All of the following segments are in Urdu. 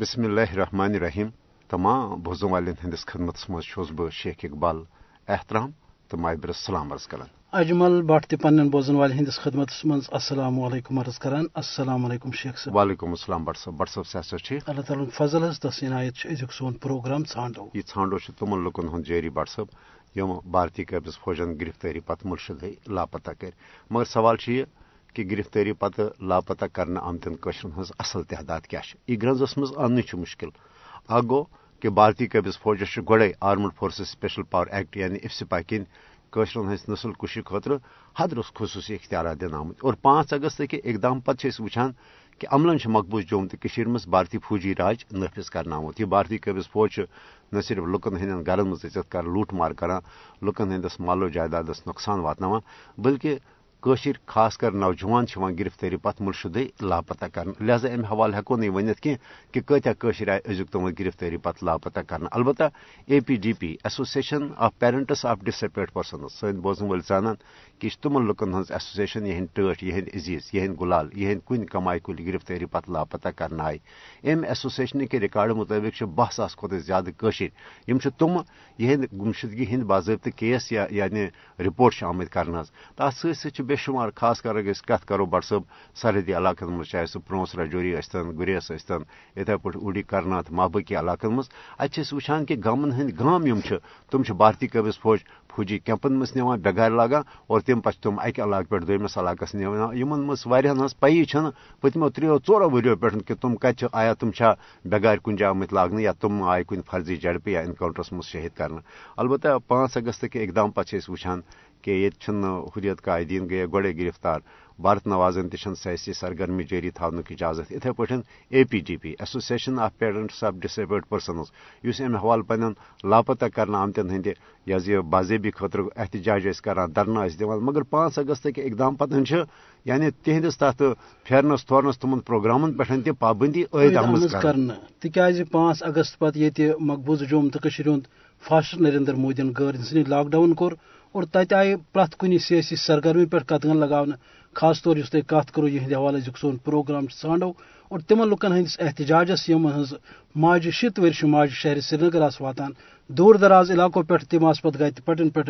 بسم اللہ الرحمن الرحیم تمام بوزن والن ہندس خدمت مز بہ شیخ اقبال احترام تو مابر السلام عرض کران اجمل بٹ تہ پنن بوزن والن ہندس خدمت مز السلام علیکم عرض کران السلام علیکم شیخ صاحب وعلیکم السلام بٹ صاحب بٹ صاحب صحت ٹھیک اللہ تعالیٰ فضل حس تس عنایت ازیک سون پروگرام ژھانڈو یہ ژھانڈو تمن لکن ہند جاری بٹ صاحب یم بھارتی قبض فوجن گرفتاری پتہ مرشد لاپتہ کر مگر سوال یہ کہ گرفتاری پتہ لاپتہ کرنے آمتن قشرن ہز اصل تعداد کیا یہ گرنزس مز ان مشکل۔ اخ گو کہ بھارتی قبض فوجس گوڑے armed forces special power act یعنی افسپا کن قشرن ہز نسل کشی خاطر حدرس خصوصی اختیارات دن آمت اور پانچ اگست کے اقدام پتہ وچان کہ عملن مقبوض جوم تو مز بھارتی فوجی راج نافذ کرنا آمت یہ بھارتی قبض فوج نہ صرف لکن ہند گرن مز عزت کر، لوٹ مار کران لکن ہندس مالو جائیدادس نقصان واتن بلکہ قشر خاص کر نوجوان گرفتاری پتہ ملشدے لاپتہ کر لہذا امہ حوالہ ہیکو نہیں ورنت کی کہ کتیا قشر آئے ازیک تم گرفتاری پتہ لاپتہ کر البتہ A P D P association of parents of disappeared persons سن بوزن ول زانان کہ یہ تمن لکن ہز ایسوسیشن یہ ٹاٹ یہ عزیز یہ گلال یہ کن کمائی کل گرفتاری پتہ لاپتہ کرنا آئی ام ایسوسیشن کے ریکارڈ مطابق بہ ساس کھت زیادہ قشر تم یہ گمشدگی ہند باضابطہ کیس یا یعنی رپورٹ آمد کرنا تر ست بے شمار، خاص کر اگر کت کرو بٹ صب سرحدی علاقن مز چاہے سہ پرونس رجوری اشتن گریس اشتن اتھے پہ اوڈی کرنات مابقی علاقن مز اتہ اچھا، وچان کہ گامن ہند گام یم تم بھارتی قبض فوج، فوجی کیمپن مز نوان بغیر لاگان اور تم پہ تم اکہ علاقہ پہ دمس علاقس نوان یمن مز ہز پی چھ پتمو تریو ژورو ورو پہ کہ تم کت آیا تم چھا بغیر کن جائے آمت لاگن یا تم آئے کن فرضی جڑپہ یا انکاؤنٹرس مز شہید کرنا البتہ پانچ اگست کے اقدام پہ وچان کہ یہ حریت قائدین گئی گوڑے گرفتار۔ بھارت نوازن تہ سیاسی سرگرمی جاری تھونک اجازت۔ اتھے پہ A P D P association of parents of disabled persons اس امہ حوالہ پن لاپتہ کرنا آمتن ہند یہ باضابی خاطر احتجاج کران دھرنا دان مگر پانچ اگست کے اقدام پتن یعنی تہندس تر پھیرنس تھورنس تمن پروگرامن پہ تہ پابندی عائد کرنا۔ تکیاز پانچ اگست پتہ یہ مقبوض جوم تو ہند نریندر مودین غیر انسانی لاک ڈاؤن کور اور تتہ آئی پریت کن سیاسی سرگرمی پہ قدغن لگا خاص طور اس تھی کت کرو یہ حوالہ سون پروگرام ژھانڈو اور تمن لکن ہندس احتجاجس یم ہز ماجہ شیت ورش ماجہ شہر سری نگر آس واتان، دور دراز علاقوں پہ تم آس پتہ گئے پٹن پہ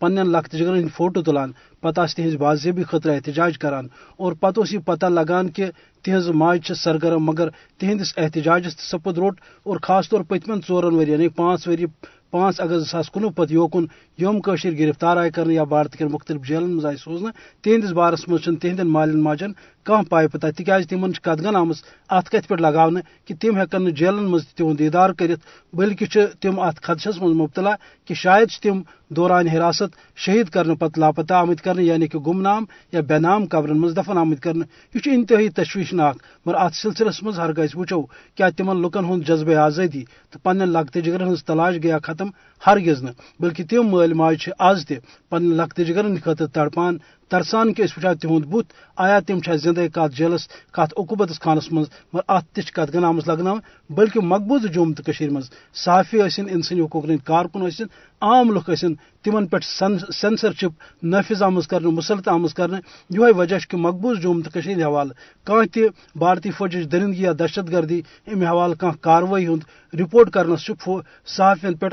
پن لکت جگرن ہند فوٹو تلان، پتہ تہذ باضابی خطر احتجاج کران اور پتہ یہ پتہ لگان کہ تہذ ماج سرگرم مگر تہندس احتجاجس سپد روٹ اور خاص طور پتمن ورین یعنی پانچ وری پانچ اگست زاس کنوہ پہ یوکن یوکُن گرفتار آئے کرنے یا بھارت کن مختلف جیلن مز آئے سوزن تہندس بارس منٛز تہند مال ماجن ماجٮ۪ن پائے پتہ تاز تمہن قدگن آمت ات کت پہ پٮ۪ٹھ کہ تم تِم ہٮ۪کن جیلن مز تہِ دیدار کرت بلکہ تم ات خدشس مز مبتلا کہ شاید تم دوران حراست، شہید کرنے پتہ لاپتہ آمت کرنے یعنی کہ گمنام یا بے نام قبرن مز دفن آمت کرنے۔ یہ انتہائی تشویشناک، مگر ات سلسلس مز ہر گز وچو کیا تمن لکن ہند جذبہ آزادی؟ تو پن لگتے جگرن ہز تلاش گیا ختم ہرگز نہ، بلکہ تم مل ماج آز تہ پن لگتے جگرن خاطر تڑپان ترسان کہ وچا تہد بت آیا تم زندہ کت جیلس کت عقوبت خانس مز مگر ات تہ کتگن آمت لگنا، بلکہ مقبوض جوم تو مز صحافی ثن انسانی حقوق کارکن ثن عام لُکھ ٲسِن تمن پہ سینسرشپ نافذ آمز کر مسلط آمز کر یہ وجہ کہ مقبوض جوم تو حوالہ۔ کان تہ بھارتی فوجچ درندگی یا دہشت گردی امہ حوالہ کان کاروٲیی ہند، رپورٹ کرنس صحافین پہ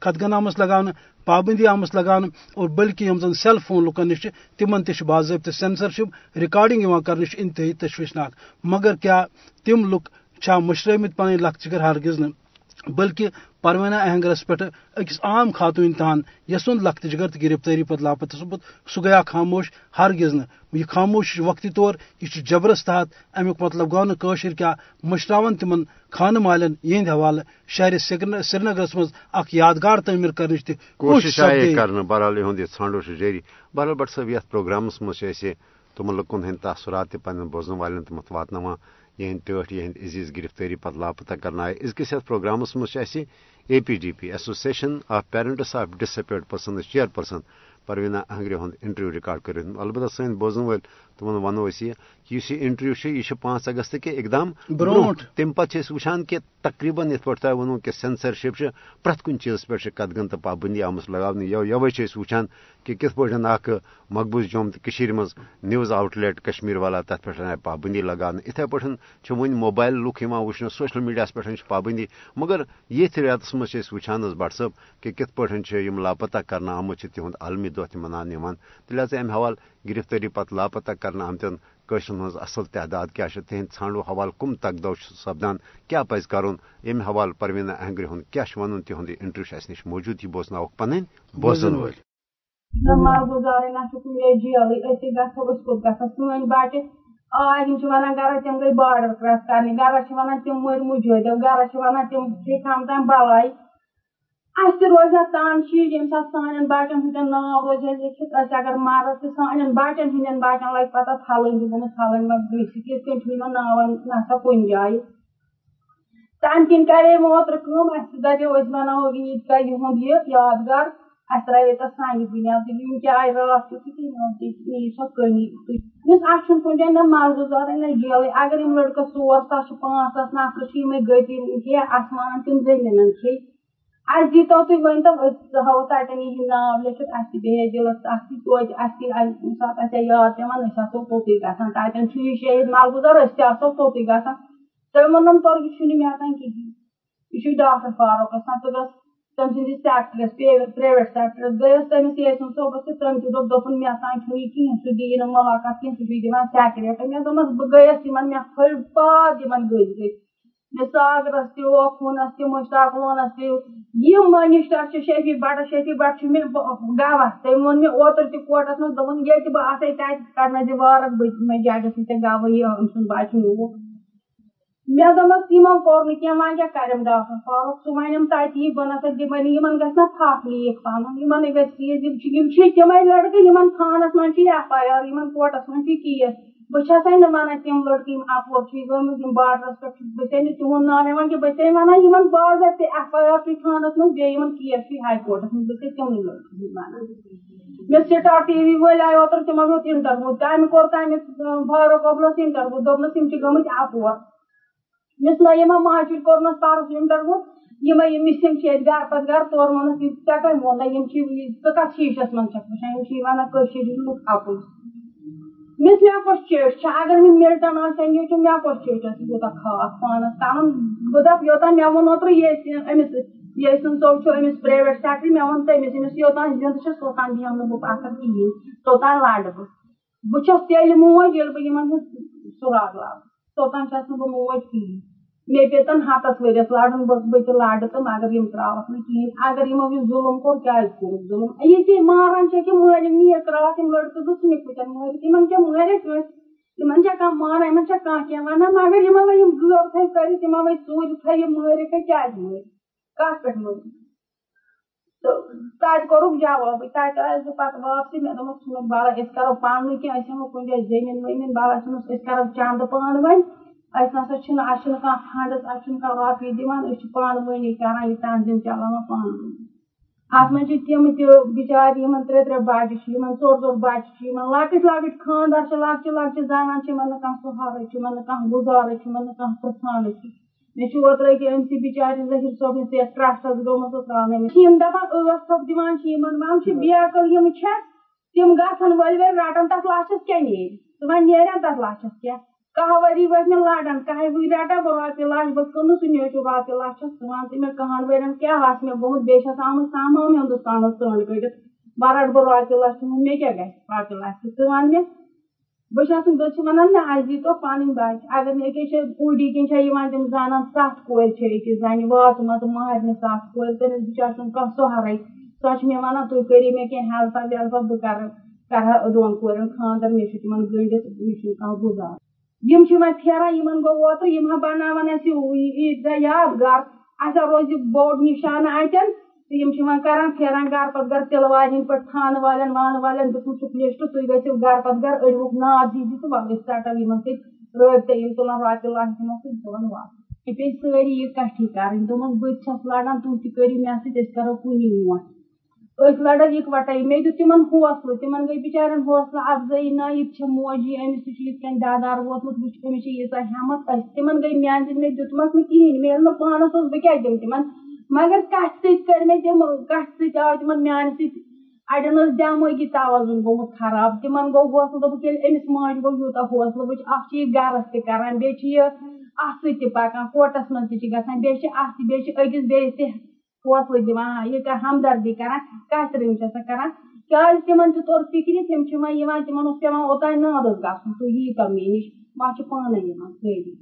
قدغن آمس لگا پابندی آمس لگان اور بلکہ ہم زن سیل فون لکن نش تم تہ باضابطہ سینسرشپ ریکارڈنگ کر انتہائی تشویشناک۔ مگر کیا تم لُکھ چھا مشرمت پن لکچگر ہرگز بلکہ پروینہ اہنگرس پہ اکس عام خاتون تان لخت جگر گرفتاری پتہ لاپتہ سپد سہ گیا خاموش ہرگز یہ خاموش وقتی طور یہ جبرس تحت امیک مطلب گو نشر کیا مشراون تمن خانہ مالن یہ حوالہ شہر سری نگرس مز اخ یادگار تعمیر کرنچ تہ کوشش بہرحال یہ ژھانڈو جاری بہرحال بٹ صاحب یتھ پروگرامس مز تمن لکن ہند تاثرات پن بوزن والن تمت واتن یہ ٹاٹ یہ عزیز گرفتاری پتہ لاپتہ کرنا آئے ازکس یتھ پروگرامس مز A P D P association of parents of disappeared persons chairperson Parveena اہنگری ہند انٹرویو ریکارڈ کر البتہ سن بوزن ول تمن ونو یہ اس انٹرویو یہ پانچ اگست کے اقدام۔ برو تم پہ وچان کہ تقریباً ات پہ تہ ونو کہ سینسرشپ پریت کن چیز پہ قدگن تو پابندی آمت لگانے یہ وچان کہ کت پہ اخ مقبوض جوم تو مز نیوز آؤٹ لیٹ کشمیر والا تر پہ آئی پابندی لگانے اتھے پہ ون موبائل لک وچن سوشل میڈیا پہ پابندی۔ مگر یہ ریتس مز وچان بٹ صب کہ کت پہ لاپتہ کرنا آمت تہد عالمی دہ تہ منانے لہذا امہ حوالہ گرفتاری پتہ لاپتہ کرنا آمتن قشرن ہز اصل تعداد کیا تہند ژھانڈو حوالہ کم تک دو سپدان؟ کیا پز کرن؟ یم حوالہ پروینہ اہنگری ہند کیا ون تہد انٹرویو اس نش موجود یہ بوزن پن بوزن ول آ ہم ونان گرا تم گئی بارڈر کراس کرنے گرا ونان تم مر مجھے گرا ونان تم ٹھیک تام بلائی اس روز تان چیز یم سات سان بچن ہند ناو روز لکھت اس اگر مارس تو سان بچن ہند بچن لگ پتہ تھلن دن تھلن مہ گھس کت کن چھ ناو نسا کن جائے تم کن کرے موتر کم اس دپو اس بناو عید کا یہند یہ یادگار اس ترے تس سانہ بنیاد یم کیا آئی رات تھی سو کمی مس اچھن کن جائے نہ مال نہ جیل اگر یم لڑکہ ژور ساس پانچ ساس نفر یہ گتی کیا آسمان تم زمین کھی اس دیتو تھی ون تو ہاو تتن یہ ناو لکھت اس بیٚیہِ دِلس اَتھ توتہِ اَسہِ ییٚمہِ ساتہٕ اَسہِ یاد پیٚوان أسۍ آسو توٚتُے گژھان تتٮ۪ن چھُ یہِ شہید ملگُزار أسۍ تہِ آسو توٚتُے گژھان تٔمۍ ووٚنُن تورٕ یہِ چھُنہٕ مےٚ کِہیٖنۍ یہِ چھُ ڈاکٹر فاروق آسان ژٕ گژھ تٔمۍ سٕنٛدِس سیکٹرس پرٛیویٹ سیکٹرس گٔیَس تٔمِس یاسِن صٲبس تہٕ تٔمۍ تہِ دوٚپ دوٚپُن مےٚ تام چھُنہٕ یہِ کِہیٖنۍ سُہ دِیہِ نہٕ مُلاقات کیٚنٛہہ سُہ چھُے دِوان سیکریٹ مےٚ دوٚپمَس بہٕ گٔیَس یِمن مےٚ پھٔلۍ پاد یِمن گٔژھۍ گٔژھۍ مےٚ ساگرس تہِ اوکھوٗنس تہِ مُشتاق لونس تہِ یہ منسٹر شفی بٹ شفی بٹ مے گواہ تم وون مے اوتر تہ کوٹس من دپن یہ بہ آسے تت کرنا دِ وارک بہٕ مے ججس نش گواہی أمۍ سُنٛد بچہ نیوٗکھ مےٚ دوٚپمَس یِمن کوٚر نہٕ کینٛہہ وۄنۍ کیٛاہ کَرٮ۪م ڈاکٹر فاروق سُہ وَنٮ۪م تَتی بہٕ نسا دِمے نہٕ یِمن گژھِ نا تھپھ لیٖک پَنُن یِمن گژھِ یہِ یِم چھِ تِمے لڑکہٕ یِمن تھانس منٛز چھِ ایف آی آر یِمن کوٹس منٛز چھِ کیس بہٕ چھسے نہٕ وَنان تِم لڑکہٕ یِم اپور چھِ گٔمٕتۍ یِم بارڈرس پٮ۪ٹھ بہٕ ناو ہٮ۪وان ایف آی آر چھُ تھانس منٛز بیٚیہِ کیس چھُ ہاے کوٹس منٛز بہٕ چھسے تِمنٕے لڑکہٕ ہُنٛد سٹار ٹی وی وٲلۍ آے اوترٕ تِمو ہیوٚت اِنٹرویو تَمہِ کوٚر تَمہِ فاروق عبدُلس اِنٹرویو دوٚپنَس یِم چھِ گٔمٕتۍ اپور مِس نعیمہ مہاجر کوٚرنَس پَرُس اِنٹرویو یِمے یِم مِسِنٛگ چھِ ییٚتہِ گرٕ پتہٕ گرٕ تورٕ ووٚنُکھ ژےٚ کٔمۍ ووٚن یِم چھِ ژٕ کتھ شیٖشس منٛز چھکھ وٕچھان یِم چھِ وَنان لُکھ اَپُز مےٚ مےٚ کۄس چیٹ اگر مےٚ مِلٹن آسہِ یہِ چھُ مےٚ کۄس چیٹ یوٗتاہ خاص پانَس کرُن بہٕ دپ یوٚتام مےٚ ووٚن اوترٕ یہِ أمِس یسن صٲب چھُ أمِس پرٛیویٹ سیکٹری مےٚ ووٚن تٔمِس أمِس یوٚتام زِنٛدٕ چھَس توٚتام بیٚہمہٕ نہٕ بہٕ پَتھر کِہیٖنۍ توٚتام لَڑٕ بہٕ بہٕ چھَس تیٚلہِ موج ییٚلہِ بہٕ یِمن ہُنٛد سُراغ لاگہٕ توٚتام چھَس نہٕ بہٕ موج کِہیٖنۍ مے پیتن ہتس ورس لڑن بہٕ تہِ لڑٕ تہٕ مگر یِم تراوکھ نہٕ کِہیٖنۍ اگر یِمو یہِ ظُلم کوٚر کیازِ کوٚرُکھ ظُلم؟ ییٚتہِ ماران چھِ کہِ مٲرِم نیٖر تراوکھ یِم لڑکہٕ زٕ ژھٕنِکھ پٕتٮ۪ن مٲرِتھ یِمن کیٛاہ مٲرِکھ کٲنٛسہِ یِمن چھا کانٛہہ مانان یِمن چھا کانٛہہ کینٛہہ ونان مگر یِمن وۄنۍ یِم غٲب تھٲے کٔرِتھ یِمن وۄنۍ ژوٗرِ تھٲے یِم مٲرِکھ کیازِ مٲرِکھ کتھ پٮ۪ٹھ مٲرِکھ تہٕ تتہِ کوٚرُکھ جوابٕے تتہِ آیس بہٕ پتہٕ واپسی مےٚ دوٚپمَکھ ژھٕنُکھ بَلاے أسۍ کرو پانہٕ ؤنۍ کینٛہہ أسۍ ہٮ۪مو کُنہِ جایہِ زٔمیٖن ؤمیٖن بَلاے ژھٕنُس أسۍ کرو چندٕ پانہٕ ؤنۍ نسا چھُنہٕ اَسہِ چھُنہٕ کانٛہہ فنڈٕس اَسہِ چھُنہٕ کانٛہہ رۄپیہِ دِوان أسۍ چھِ پانہٕ ؤنی کران یہِ تنظیٖم چلاوان پانہٕ ؤنی اتھ منٛز چھِ تِم تہِ بِچارِ یِمن ترٛےٚ ترٛےٚ بچہِ چھِ یِمن ژور ژور بچہِ چھِ یِمن لۄکٕٹۍ لۄکٕٹۍ خاندار چھِ لۄکچہِ لۄکچہِ زنان چھِ یِمن نہٕ کانٛہہ سہارٕ چھُ یِمن نہٕ کانٛہہ گُزارٕ چھُ یِمن نہٕ کانٛہہ پرژھانٕے چھُ مےٚ چھُ اوترٕ أکیاہ أمسٕے بِچارِ ظہیٖر صٲبنِس یَتھ یتھ ٹرسٹس گٔمٕژ تراونٲومٕژ یِم دپان ٲٹھ تھوٚپ دِوان چھِ یِمن وۄنۍ چھِ بیکل یِم چھےٚ تِم گژھن ؤلۍ ؤلۍ رٹان تتھ لچھس کیٛاہ نیرِ تہٕ وۄنۍ نیرن تتھ لچھس کیٛاہ کاہ ؤری وٲتۍ مےٚ لڑان کاہہِ ؤرۍ رٹان بہٕ رۄپیہِ لچھ بہٕ کٕنہٕ سُہ نیچُو رۄپیہِ لچھس ژٕ وَن تہٕ مےٚ کٕہن ؤرین کیٛاہ آسہِ مےٚ گوٚمُت بیٚیہِ چھَس آمٕژ تمام ہندوستانس ژٲنٛڈ کٔڑِتھ بہٕ رٹہٕ بہٕ رۄپیہِ لچھ مےٚ کیٛاہ گژھِ رۄپیہِ لچھ ژٕ وَن مےٚ بہٕ چھَس نہٕ بہٕ چھِ وَنان نہ اَسہِ دیٖتو پَنٕنۍ بَچہِ اگر نہٕ أکیاہ چھِ اوٗڈی کِنۍ چھےٚ یِوان تِم زنان سَتھ کورِ چھِ أکِس زَنہِ واتمژٕ مہرنہِ سَتھ کورِ تٔمِس بِچارِ چھُنہٕ کانٛہہ سہارٕے سۄ چھِ مےٚ وَنان تُہۍ کٔرِو مےٚ کینٛہہ ہیلپا ویلپا بہٕ کرٕ کرٕ ہا دۄن کورٮ۪ن خاندر مےٚ چھُ تِمن گٔنڈِتھ مےٚ چھُنہٕ کانٛہہ گُزار پھیران یِمن گوٚو اوترٕ یِم ہا بناوان اَسہِ عیٖدگاہ یادگار اَسہِ ہا روزِ بوٚڑ نِشانہٕ اَتٮ۪ن تہٕ یِم چھِ وۄنۍ کران پھیران گرٕ پتہٕ گرٕ تِلہٕ والٮ۪ن ہٕنٛدۍ پٲٹھۍ تھانہٕ والٮ۪ن وانہٕ والٮ۪ن دیُتمُت چھُکھ لِسٹ تُہۍ گٔژھِو گرٕ پتہٕ گرٕ أڑوُکھ ناد دیٖزِ تہٕ وۄنۍ أسۍ ژَٹو یِمن سۭتۍ رٲبطہٕ یِم تُلان رۄپیہِ لچھ دِمو سۭتۍ تُلان واپس یہِ پیٚیہِ سٲری یہِ کَٹھی کَرٕنۍ دوٚپمَس بہٕ تہِ چھَس لڑان تُہۍ تہِ کٔرِو مےٚ سۭتۍ أسۍ کرو کُنی برونٛٹھ لڑان اِکوٹے مےٚ دیُت تِمن حوصلہٕ، تِمن گٔے بِچارٮ۪ن حوصلہٕ، افضٲیی نہ یہِ تہِ چھےٚ موجی، أمِس تہِ چھُ یِتھ کٔنۍ دادار ووتمُت، وٕچھ أمِس چھِ ییٖژاہ ہٮ۪مت، أسۍ تِمن گٔے میانہِ سۭتۍ مےٚ دیُتمَکھ نہٕ کِہیٖنۍ، مےٚ ییٚلہِ نہٕ پانَس اوس، بہٕ کیٛاہ دِمہٕ تِمن؟ مگر کَتھِ سۭتۍ کٔرۍ مےٚ تِم، کَتھِ سۭتۍ آو تِمن میانہِ سۭتۍ؟ اَڑٮ۪ن ٲس دٮ۪مٲغی توازُن گوٚمُت خراب، تِمن گوٚو حوصلہٕ، دوٚپُکھ ییٚلہِ أمِس ماجہِ گوٚو یوٗتاہ حوصلہٕ، وٕچھ اکھ چھِ یہِ گرس تہِ کران، بیٚیہِ چھِ یہِ اَتھ سۭتۍ تہِ پَکان، کوٹَس منٛز تہِ چھِ گژھان، بیٚیہِ چھِ اَتھ تہِ، بیٚیہِ چھِ أکِس بیٚیِس تہِ حوصلہٕ دِوان جی، یہِ کر ہمدردی کران کَتھِ رٔنۍ چھِ سۄ کران کیازِ تِمن تہِ توٚر فِکرِ تِم چھِ وۄنۍ یِوان تِمن اوس پیوان اوٚتانۍ نادس گژھُن تُہۍ ییٖتو مےٚ نِش وۄنۍ چھِ پانے یِوان سٲری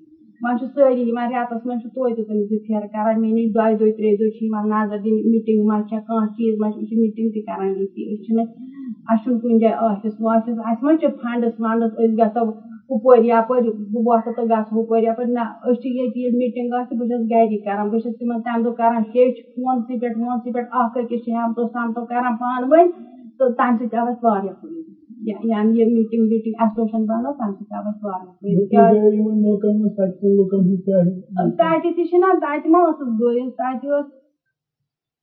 وۄنۍ چھِ سٲری یِوان رٮ۪تس منٛز چھِ توتہِ تِم زٕ پھیرٕ کران مےٚ نِش دۄیہِ دۄہہِ ترٛیہِ دۄہہِ چھِ یِوان نظر دِنہِ میٖٹِنگ منٛز چھےٚ کانٛہہ چیٖز ما چھِ أسۍ چھِ میٖٹِنگ تہِ کران ییٚتی أسۍ چھِنہٕ اَسہِ چھُنہٕ کُنہِ جایہِ آفِس وافِس اَسہِ ما چھِ فنڈٕس ونڈٕس أسۍ گژھو ہُپٲرۍ یپٲرۍ بہٕ تہٕ گژھٕ ہُپٲرۍ یپٲرۍ نہ أسۍ چھِ ییٚتی ییٚلہِ میٖٹِنگ آسہِ بہٕ چھَس گرِ کران بہٕ چھَس تِمن تَمہِ دۄہ کران ہیٚچھ فونسٕے پٮ۪ٹھ وونسٕے پٮ۪ٹھ اکھ أکِس چھِ ہٮ۪متو سمتو کران پانہٕ ؤنۍ تہٕ تَمہِ سۭتۍ آو اَسہِ واریاہ فٲیدٕ یعنی یہِ میٖٹِنگ ویٖٹِنگ ایسوسیشن بنٲو تَمہِ سۭتۍ آو اَسہِ واریاہ فٲیدٕ تَتہِ تہِ چھِنہ تَتہِ ما ٲسٕس بہٕ تَتہِ اوس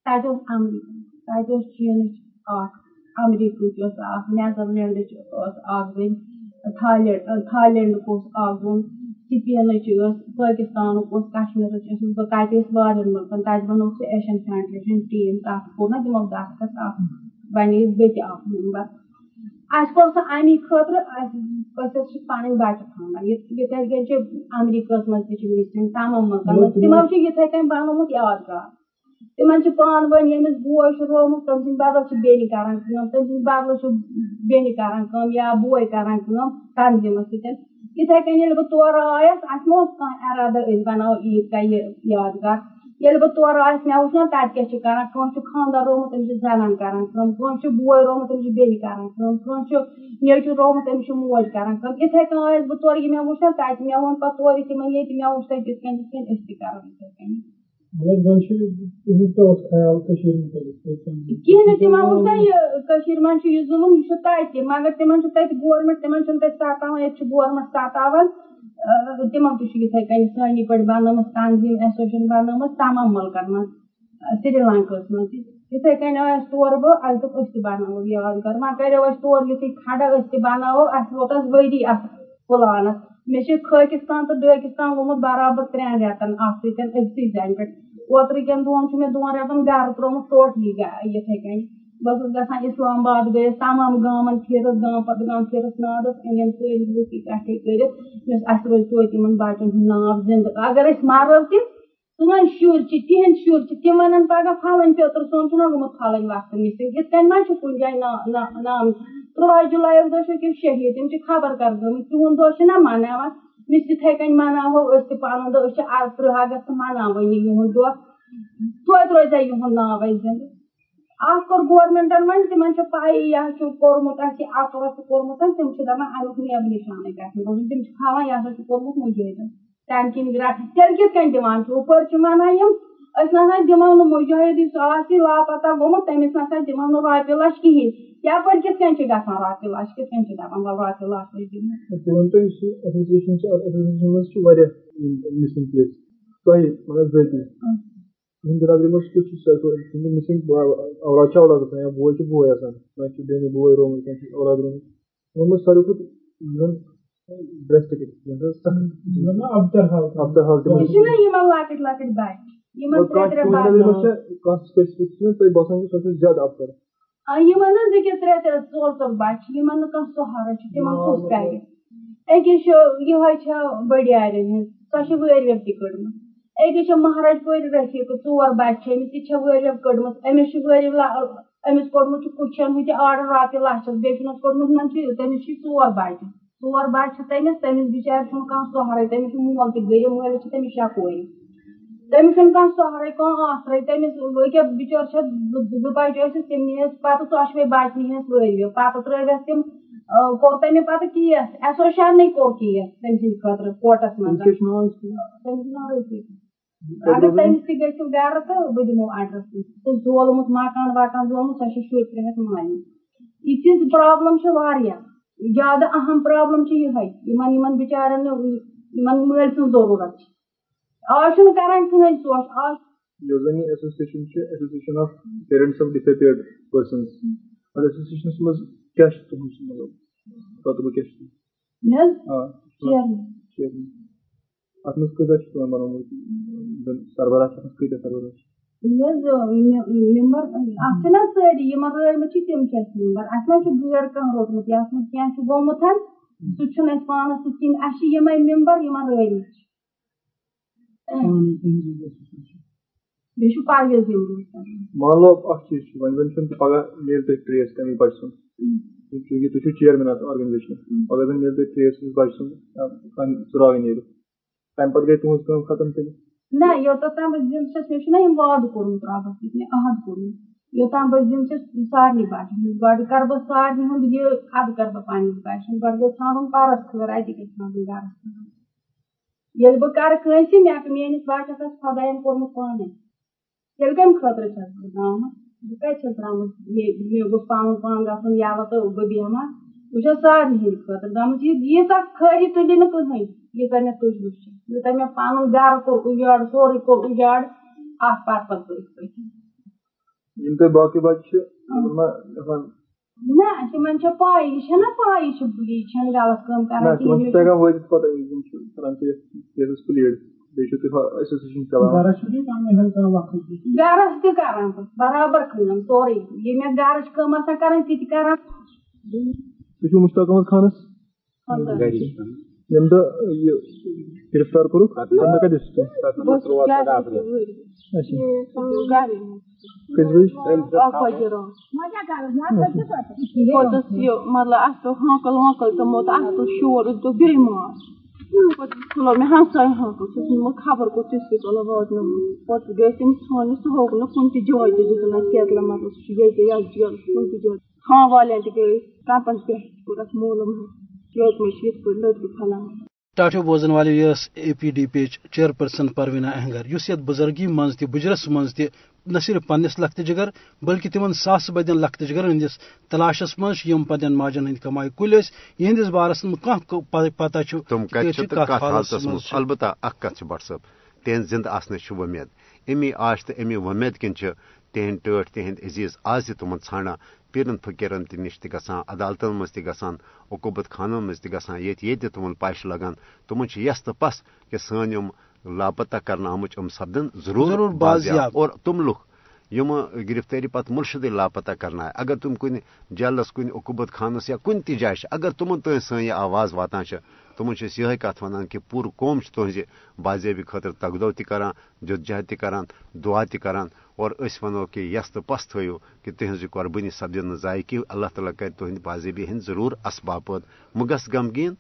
تَتہِ اوس اَمریٖکہ تَتہِ اوس چیٖنٕچ اکھ اَمریٖکہٕچ ٲس اکھ نیدرلینڈٕچ ٲس اکھ زٔنۍ تھالینڈ تھالینڈُک اوس اکھ زوٚن سِپینٕچ ٲس پٲکِستانُک اوس کشمیٖرٕچ ٲسٕس بہٕ تَتہِ ٲسۍ واریاہن مُلکن تَتہِ بَنوو سُہ ایشین فیڈریشن ٹیٖم تَتھ کوٚر نہ تِمو دستخط اکھ بَنے بیٚیہِ تہِ اکھ ممبر اَسہِ کوٚر سُہ اَمی خٲطرٕ اَسہِ أسۍ حظ چھِ پَنٕنۍ بَچہٕ ژھانڈان یِتھٕے کٔنۍ چھِ اَمریٖکہس منٛز تہِ چھِ وٕنکیٚن تَمام مُلکن منٛز تِمو چھِ یِتھٕے کٔنۍ بَنومُت یادگار تِمن چھِ پانہٕ ؤنۍ ییٚمِس بوے چھُ رومُت تٔمۍ سٕنٛدِ بدل چھِ بیٚنہِ کران کٲم تٔمۍ سٕنٛدِ بدلہٕ چھُ بیٚنہِ کران کٲم یا بوے کران کٲم تنظیٖمَس سۭتۍ یِتھٕے کٔنۍ ییٚلہِ بہٕ تورٕ آیس اَسہِ ما اوس کانٛہہ اَرادٕ أسۍ بَناوو عیٖد گاہ یہِ یادگار ییٚلہِ بہٕ تورٕ آیس مےٚ وٕچھ نا تَتہِ کیاہ کران کٲنٛسہِ چھُ خانٛدر رومُت تٔمِس چھِ زَنان کران کٲم کٲنٛسہِ چھُ بوے رومُت تٔمِس چھِ بیٚنہِ کران کٲم کٲنٛسہِ چھُ نیٚچوٗ رومُت تٔمِس چھِ موج کران کٲم یِتھٕے کٔنۍ آیس بہٕ تورٕ یہِ مےٚ وٕچھ نا تَتہِ مےٚ ووٚن پَتہٕ تورٕ تِمن ییٚتہِ مےٚ وٕچھ تَتہِ یِتھ کٔنۍ یِتھ کٔنۍ أسۍ تہِ کرو یِتھٕے کٔنۍ کِہیٖنۍ نہٕ تِمن وٕچھ نا یہِ کٔشیٖر منٛز چھُ یہِ ظُلُم یہِ چھُ تَتہِ مگر تِمن چھُ تَتہِ گورمینٹ تِمن چھُنہٕ تَتہِ ستاوان ییٚتہِ چھُ گورمینٹ ستاوان تِمن تہِ چھُ یِتھٕے کٔنۍ سٲنی پٲٹھۍ بَنٲومٕژ تنظیٖم ایسوسیشن بَنٲومٕژ تَمام مُلکن منٛز سری لنکاہس منٛز تہِ یِتھٕے کٔنۍ آو تورٕ بہٕ اَسہِ دوٚپ أسۍ تہِ بَناوو یادگار وۄنۍ کَریو اَسہِ تورٕ یِتھُے کھڑا أسۍ تہِ بَناوو اَسہِ ووت اَتھ ؤری اَتھ پٕلانَس مےٚ چھِ خٲکِستان تہٕ ڈٲکِستان گوٚمُت برابر ترٛٮ۪ن رٮ۪تن اَتھ سۭتۍ أکسٕے زَنہِ پٮ۪ٹھ اوترٕ کٮ۪ن دۄہن چھُ مےٚ دۄن رٮ۪تن گرٕ ترٛوومُت ٹوٹلی یِتھٕے کٔنۍ بہٕ ٲسٕس گژھان اِسلام آباد گٔیَس تَمام گامَن پھِرِتھ گام پَتہٕ گام پھِرِتھ نادَس أنِم سٲری لُکھ اِکٹھے کٔرِتھ مےٚ اَسہِ روزِ توتہِ یِمن بَچن ہُنٛد ناو زِندٕ اَگر أسۍ مَرو تہِ سٲنۍ شُرۍ چھِ تِہنٛدۍ شُرۍ چھِ تِم وَنن پَگہہ پھلٲنۍ پیٚتٕر سون چھُنہ گوٚمُت پھلٲنۍ وقتہٕ مِسِنگ یِتھ کٔنۍ ما چھُ کُنہِ جایہِ نام تُرٛواہ جُلایَس دۄہ چھِ کینٛہہ شہیٖد تِم چھِ خبر کر گٔمٕتۍ تِہُنٛد دۄہ چھِنہ مَناوان مِس یِتھٕے کٔنۍ مَناوو أسۍ تہِ پَنُن دۄہ أسۍ چھِ تٕرٛہ اَگست مَناوٲنی یِہُنٛد دۄہ توتہِ روزِ ہا یِہُنٛد ناو اَسہِ زِندٕ اکھ کوٚر گورمینٹن وۄنۍ تِمن چھِ پَیی یہِ چھُ کوٚرمُت اَسہِ یہِ اَپوس چھُ کوٚرمُت تِم چھِ دَپان اَمیُک نیب نِشانٕے گژھِ نہٕ روزُن تِم چھِ تھاوان یہِ ہسا چھُ کوٚرمُت مُجٲہدن تَمہِ کِنۍ گرا تیٚلہِ کِتھ کٔنۍ دِوان چھُ ہُپٲرۍ چھِ وَنان یِم أسۍ نسا دِمو نہٕ مُجٲہد یُس آسہِ لاپتہ گوٚمُت تٔمِس نسا دِمو نہٕ رۄپیہِ لَچھ کِہینۍ یَپٲرۍ کِتھ کٔنۍ چھِ گژھان رۄپیہِ لَچھ کِتھ کٔنۍ چھِ دَپان وَلہٕ رۄپیہِ لَچھ تُہنٛدِ برادری منٛز کیُتھ چھُ تُہنٛدِ مِسِنگ اولاد چھا اولاد آسان یا بوے چھُ بوے آسان کانٛہہ چھُ بیٚنہِ بوے رومُت کانٛہہ چھُ اولاد رومُت یِمو منٛز ساروی کھۄتہٕ یِم ڈرسٹِک کانٛہہ سپیسفِک چھُ تۄہہِ باسان کہِ سۄ چھِ زیادٕ اَفسر یِمن حظ أکیاہ ترٛےٚ ترٛےٚ ژور ژور بَچہِ چھِ یِمن نہٕ کانٛہہ سہارٕ چھُ تِمن کُس کرِ أکِس چھُ یِہوے چھےٚ بٔڑیارٮ۪ن ہٕنٛز سۄ چھِ وٲرۍ ویٚب تہِ کٔڑمٕژ أکِس چھِ مہراج پورِ رٔفیٖقہٕ ژور بَچہِ چھِ أمِس تہِ چھےٚ وٲرۍ ویٚب کٔڑمٕژ أمِس چھُ وٲرۍ أمِس کوٚڑمُت چھُ کُچھن ہُہ تہِ آرڈر رۄپیہِ لَچھس بیٚیہِ چھُنس کوٚڑمُت تٔمِس چھِ ژور بَچہِ ژور بَچہِ چھِ تٔمِس تٔمِس بِچارِ چھُنہٕ کانٛہہ سہارٕے تٔمِس چھُ مول تہِ غریٖب مٲلِس چھِ تٔمِس شےٚ کورِ تٔمِس چھُنہٕ کانٛہہ سہارٕے کانٛہہ آسرے تٔمِس أکیاہ بِچٲر چھےٚ زٕ بَچہٕ ٲسِس تِم نِیَس پَتہٕ ژۄشوے بَچہٕ نِیَس وٲرۍ پَتہٕ ترٲوٮ۪س تِم کوٚر تٔمۍ پَتہٕ کیس ایسوسیشنٕے کوٚر کیس تٔمۍ سٕنٛدِ خٲطرٕ کوٹَس منٛز تٔمِس ناو رٔفیٖق اگر تٔمِس تہِ گٔژھِو گرٕ تہٕ بہٕ دِمو ایڈرَس سُہ زولمُت مکان وکان زولمُت سۄ چھِ شُرۍ ترٛےٚ ہَتھ مالنہِ یِتھِس پرابلِم چھِ واریاہ زیادٕ اہم پرابلِم چھِ یِہے یِمن یِمن بِچارٮ۪ن مٲلۍ سٕنٛز ضروٗرت چھِ آز چھُنہٕ کران کٕہٕنۍ سونٛچ آز یۄس زن یہِ ایسوسیشن چھِ association of parents of disappeared persons اتھ ایسوسیشنس منٛز کیٛاہ چھُ تُہنٛد مطلب رۄتبہٕ کیٛاہ چھُ اتھ منٛز کۭژاہ چھِ تِمن بنومُت زن سربراہ چھِ اتھ کۭتیاہ سربراہ چھِ ممبر اتھ چھِنہ سٲری یِمن رٲومٕتۍ چھِ تِم چھِ اَسہِ ممبر اَتھ منٛز چھُ غٲر کانٛہہ روٚٹمُت یَتھ منٛز کیٚنٛہہ چھُ گوٚمُت سُہ چھُنہٕ اَسہِ پانَس سۭتۍ کِہیٖنۍ اَسہِ چھِ یِمے ممبر یِمن رٲومٕتۍ چھِ بیٚیہِ چھُ پرویز یِم مان لو اکھ چیٖز چھُ وۄنۍ زن چھُنہٕ پگاہ میلہِ تۄہہِ ٹریس تَمہِ بچہِ سُنٛد چوٗنٛکہِ تُہۍ چھِو چیرمین اتھ آرگنایزیشن پگاہ زن میلہِ تۄہہِ ٹریس أمِس بچہِ سُنٛد ژُراوٕنۍ نیرِ تَمہِ پتہٕ گٔے تُہنٛز کٲم ختم تیٚلہِ نہ یوٚتتھ تام بہٕ زِندٕ چھَس مےٚ چھُنہ یِم وعدٕ کوٚرمُت رۄبَس سۭتۍ مےٚ عہد کوٚرمُت یوٚتام بہٕ زِندٕ چھَس سارنٕے بَچن ہُنٛد گۄڈٕ کَرٕ بہٕ سارنٕے ہُنٛد یہِ اَدٕ کَرٕ بہٕ پنٛنِس بَچَن گۄڈٕ گژھِ ژھانڈُن پَرَس خٲر اَتہِ گژھِ ژھانڈُن گَرَس خٲر ییٚلہِ بہٕ کَرٕ کٲنٛسہِ مےٚ میٲنِس بَچَس آسہِ خۄدایَن کوٚرمُت پانَے تیٚلہِ کَمہِ خٲطرٕ چھَس بہٕ درٛامٕژ بہٕ کَتہِ چھَس درٛامٕژ مےٚ گوٚژھ پَنُن پان گژھُن یَلہٕ تہٕ بہٕ بیٚہمہٕ بہٕ چھَس سارنٕے ہِنٛدِ خٲطرٕ درٛامٕژ یہِ ییٖژاہ خٲری تُلہِ نہٕ کٕہٕنۍ ییٖژاہ مےٚ تُجمٕژ چھِ یوٗتاہ مےٚ پَنُن گرٕ کوٚر اُجاڑ سورُے کوٚر اُجاڑ اکھ پَتہٕ پَتہٕ پٔتھۍ پٲٹھۍ یِم تۄہہِ باقٕے بچہِ چھِ تِمن ما گژھان نہ تِمن چھےٚ پاے یہِ چھےٚ پاے یہِ چھِ یہِ چھَنہٕ غلط کٲم نہ کران تِمن چھُ کِہیٖنۍ تگان وٲتِتھ پتہ یِم چھِ کران تُہۍ یتھ کیسَس پٕلیڈ بیٚیہِ چھُو تُہۍ ایسوسیشن چلاوان گرس تہِ کران بہٕ برابر کٲم سورُے یہِ مےٚ گرٕچ کٲم آسان کران تہِ تہِ کران تُہۍ چھِو مُشتاق احمد خانس تُہۍ کٔژِ بجہِ پوٚتُس یہِ مطلب ہانکل وانکل تِمو تہٕ اَسہِ دوٚپ شور بیٚیہِ ماز پَتہٕ کھُلو مےٚ ہمساے ہانکل سُہ اوس خبر کوٚت تِژھ پھِرِ تُلو واتنٲومٕژ پَتہٕ گٔے تِم ژھانٛڈنہِ سُہ ہووُکھ نہٕ کُنہِ تہِ جایہِ تہِ دِتُن اَسہِ کیٚٹلہٕ مطلب سُہ چھُ ییٚتہِ یَتھ جیلَس کُنہِ تہِ جایہِ تھان والٮ۪ن تہِ گٔے کَمپَن پٮ۪ٹھ کوٚر اَسہِ معلوٗم ٹاٹو بوزن والے یس A P D P یچ chairperson پروینا اہنگر اس یت بزرگی مز تہ بجرس مز تہ نہ صرف پنس لخت جگر بلکہ تمن ساس بدین لخت جگر ہندس تلاشس مز یم پنن ماجن ہند کمائی کل یہندس بارس من کھانا پتہ تم البتہ اخ کت بٹ صٲب تہذ زند آسنچ ومید امی آش تو امی ومید کن تہند ٹٲٹھ تہند عزیز آز تمن ژھانڈان پیرن فقیرن تہ نش گژھان عدالتن مز گژھان عقوبت خانن مز یت یت تمن پش لگان تمن یس تو پس کہ سن لاپتہ کرنا آمچ ام سپدن ضرور بازیاب. اور تم لوگ یم گرفتاری پتہ ملشدے لاپتہ کرنا اگر تم کن جیلس کن عقوبت خانس یا کن تہ جائے اگر تمن تین سن یہ آواز واتان تمن یہ کت ونان کہ پور قوم تہذ بازیابی خاطر تقدو تہ کران جدجہد تہ دعا تہ اور اس ونو کہ یس تو پس تھو کہ تہذ قربانی سپدی نا ضائع اللہ تعالیٰ کر تہند بازیبی ہند ضرور اسباب باپت مگس غمگین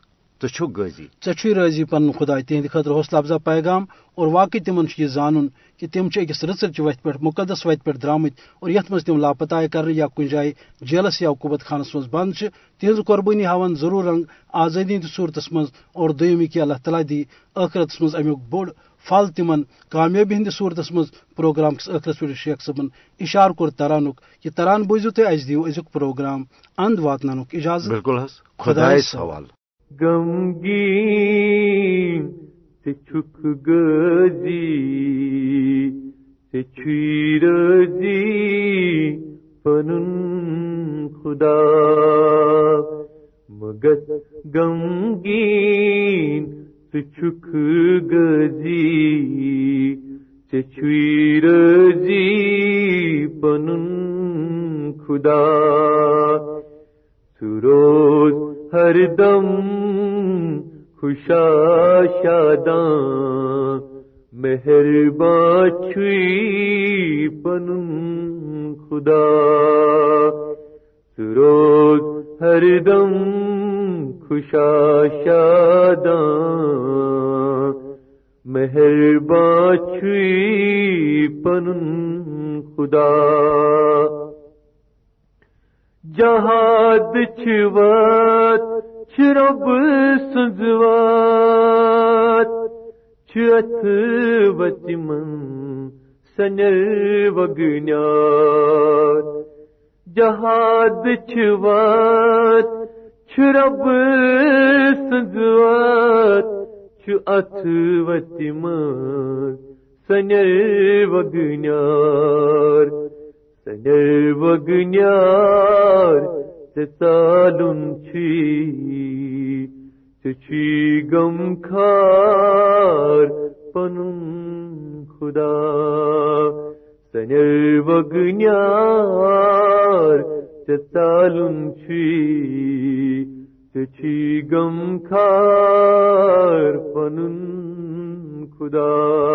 ژے رٲضی پن خدا تہند خاطر حوصلہ افزا پیغام اور واقعی تمن یہ زانن کہ تم أکس رٕژٕرچہِ وتہِ پٮ۪ٹھ مقدس وتہِ پٮ۪ٹھ درٛامٕتۍ اور یتھ منٛز تم لاپتہ کرنہٕ یا کُنہِ جایہِ جیلس یا قوبت خانس منٛز بنٛد چھِ تہنٛز قۄربٲنی ہاوان ضروٗر رنگ آزٲدی ہٕنٛدِس صوٗرتس منٛز اور دوٚیِم یہِ کہِ اللہ تعالیٰ دی ٲخرتس منٛز امیُک بوٚڑ پھل تمن کامیٲبی ہٕنٛدِس صوٗرتس منٛز پروگرام کِس ٲخرس پٮ۪ٹھ شیخ صٲبن اِشارٕ کوٚر ترانُک یہِ تران بوٗزِو تُہۍ اَسہِ دِیِو أزیُک پروگرام اند واتناونُک اجازت۔ بالکل حظ خۄدایس حوالہٕ غمگین ژےٚ چھُکھ غٲزی ژےٚ چھُے رٲزی پنُن خدا۔ مگر غمگین ژٕ چھُکھ غٲزی ژےٚ چھُے رٲزی پنُن خدا۔ ژٕ روز ہر دم خوشا شاداں مہربان چھوئی پنن خدا۔ سروز ہر دم خوشا شاداں مہربان چھوئی پنن خدا۔ جہاد چھوات، چھرب سنزوات چھت وتمن سنر وگنیات۔ جہاد چھوات، چھرب سنزوات چھ اتھ وتمن سنر وگنیار سنر وگنیار ژالن چھی غم خار پن خدا۔ سنر وگنیار ژالن چھی غم خار پن خدا۔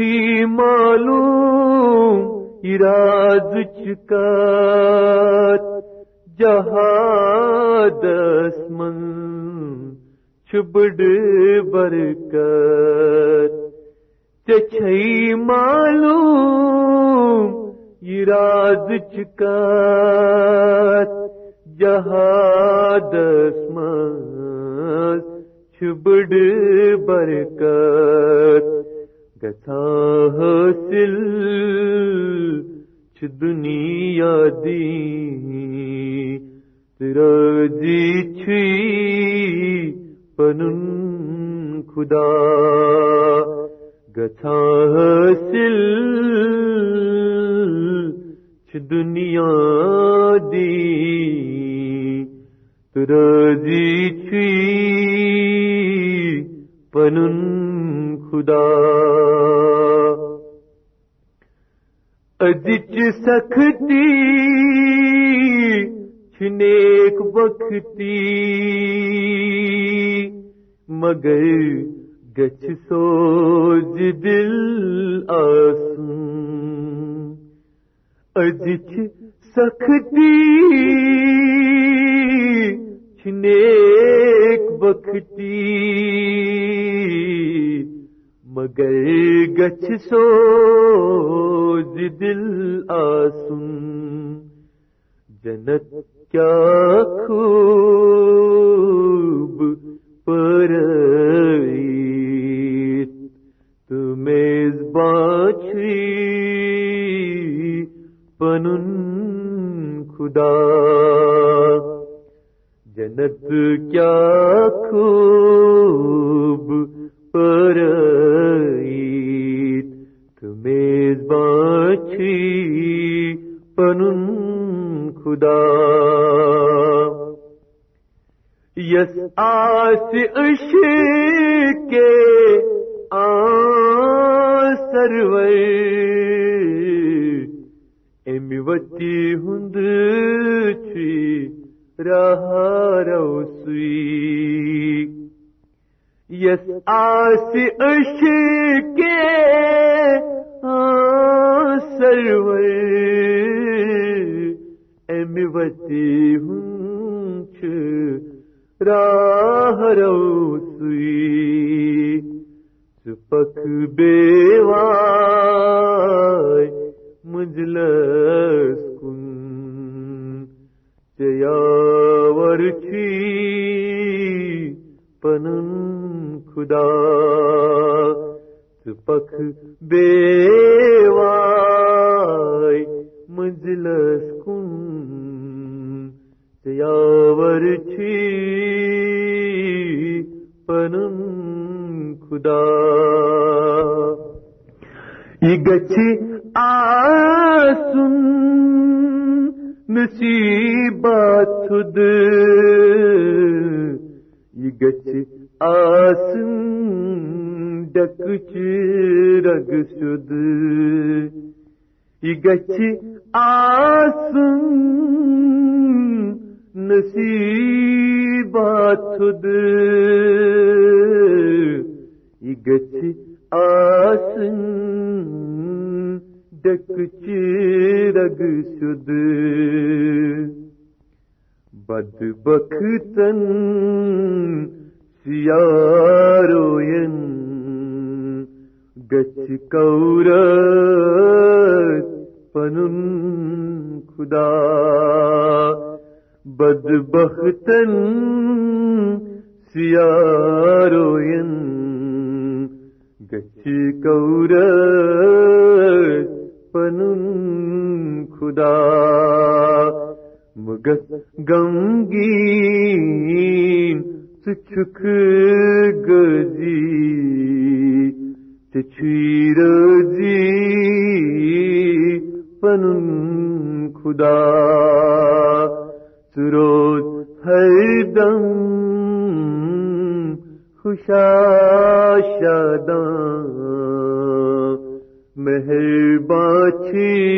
چچی معلوم اراد چکات جہادس من چھبڑ برکت چچئی معلوم اراد چکات جہادس من چھبڑ برکت گھا حاصل، چھ دنیا دی راضی جی چھی، پنن خدا۔ گھا حاصل، چھ دنیا دی راضی جی چھی، پنن خدا ادچ سختی چھنیک بختی۔ مگر گچھ سوج دل آسن ادچ سختی چھنیک بختی۔ مگر گچھ سو دل آسن۔ جنت کیا خوب پر تمیز باچھی پنن خدا۔ جنت کیا خوب پر تمیز باچھی پنن خدا۔ یس آس اش کے آ سرور امی وتی ہند چھی راہ روسی یس آس اش کے سرور امی وتی ہنچ راہ روسی سپک بیوائے مجلس کن چیاور چھی پنن خدا سپک بیوائے مجلس کن چیاور چھی پنم خدا یہ گچھی سیاروین گچ کور پنن خدا بد بختن سیاروین گچ کور پنن خدا مگت گمگین سچک گزی چچیر جی پنن خدا سروز ہر دم خوشا شاداں مہربان چھی